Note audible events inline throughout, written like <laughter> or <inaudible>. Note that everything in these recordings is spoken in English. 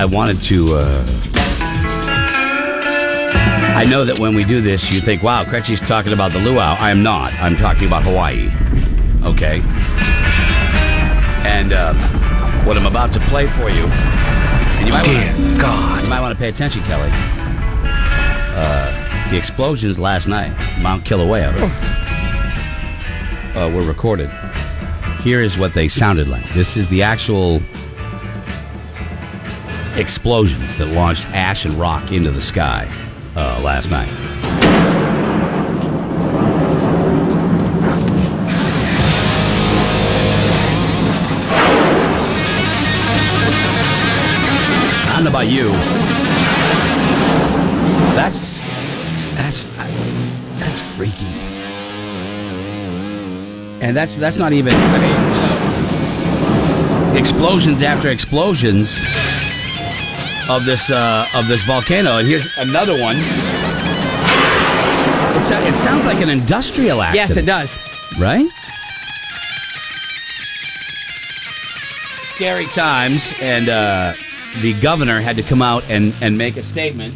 I wanted to. Uh, I know that when we do this, you think, "Wow, Cretchy's talking about the luau." I am not. I'm talking about Hawaii. Okay. And uh, what I'm about to play for you, and you might Dear wanna, God. you might want to pay attention, Kelly. Uh, the explosions last night, Mount Kilauea, uh, were recorded. Here is what they sounded like. This is the actual explosions that launched ash and rock into the sky uh, last night. I don't know about you. That's that's that's freaky. And that's that's not even. I mean, you know, explosions after explosions of this uh, of this volcano. And here's another one. It, sa- it sounds like an industrial accident. Yes, it does. Right? Scary times, and uh, the governor had to come out and, and make a statement.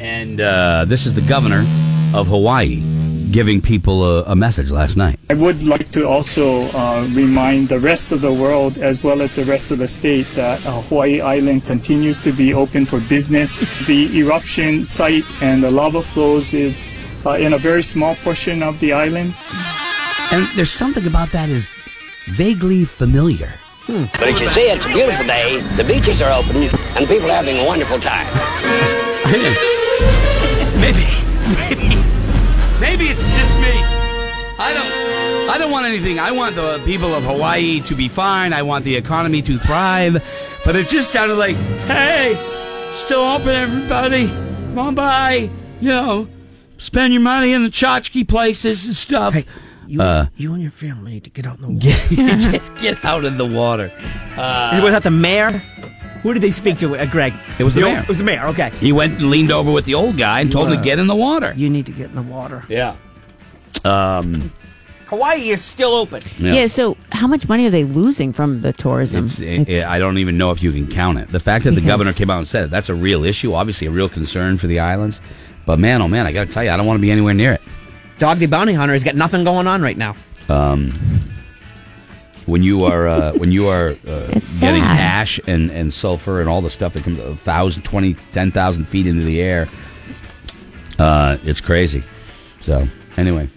And uh, this is the governor of Hawaii giving people a, a message last night. I would like to also uh, remind the rest of the world, as well as the rest of the state, that uh, Hawaii Island continues to be open for business. The eruption site and the lava flows is uh, in a very small portion of the island. And there's something about that is vaguely familiar. But as you see, it's a beautiful day. The beaches are open, and people are having a wonderful time. <laughs> maybe, maybe, <laughs> <laughs> maybe it's just me. I don't, I don't want anything. I want the people of Hawaii to be fine. I want the economy to thrive. But it just sounded like, hey, still open, everybody. Come on by. You know, spend your money in the tchotchke places and stuff. Hey, you, Uh, you and your family need to get out in the <laughs> water. get, get out in the water. was that the mayor? Who did they speak to, uh, Greg? It was the mayor. It was the mayor. Okay. He went and leaned over with the old guy and told him to get in the water. You need to get in the water. Yeah. Um. Hawaii is still open. Yeah. so how much money are they losing from the tourism? It's, it, I don't even know if you can count it. The fact that the Because- governor came out and said it, that's a real issue, obviously a real concern for the islands. But man, oh man, I got to tell you, I don't want to be anywhere near it. Dog the Bounty Hunter has got nothing going on right now. When you are uh, when you are uh, <laughs> getting ash and, and sulfur and all the stuff that comes a thousand, twenty, ten thousand feet into the air, uh, it's crazy. So anyway,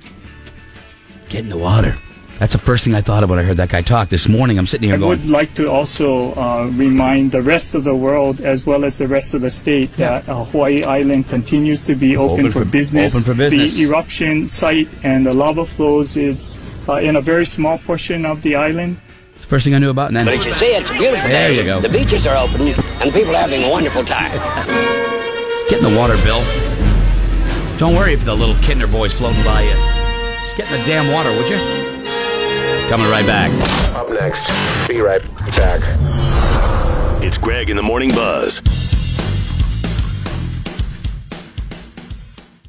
get in the water. That's the first thing I thought of when I heard that guy talk this morning. I'm sitting here I going, would like to also uh, remind the rest of the world, as well as the rest of the state, that uh, Hawaii Island continues to be open, Open for, for- business. open for business. The eruption site and the lava flows is uh, in a very small portion of the island. it's the first thing I knew about. And But as you see, it's a beautiful There day. you go. The beaches are open, and people are having a wonderful time. Get in the water, Bill. Don't worry if the little Kintner boy's floating by you. Just get in the damn water, would you? Coming right back. Up next. Be right back. It's Greg in the Morning Buzz.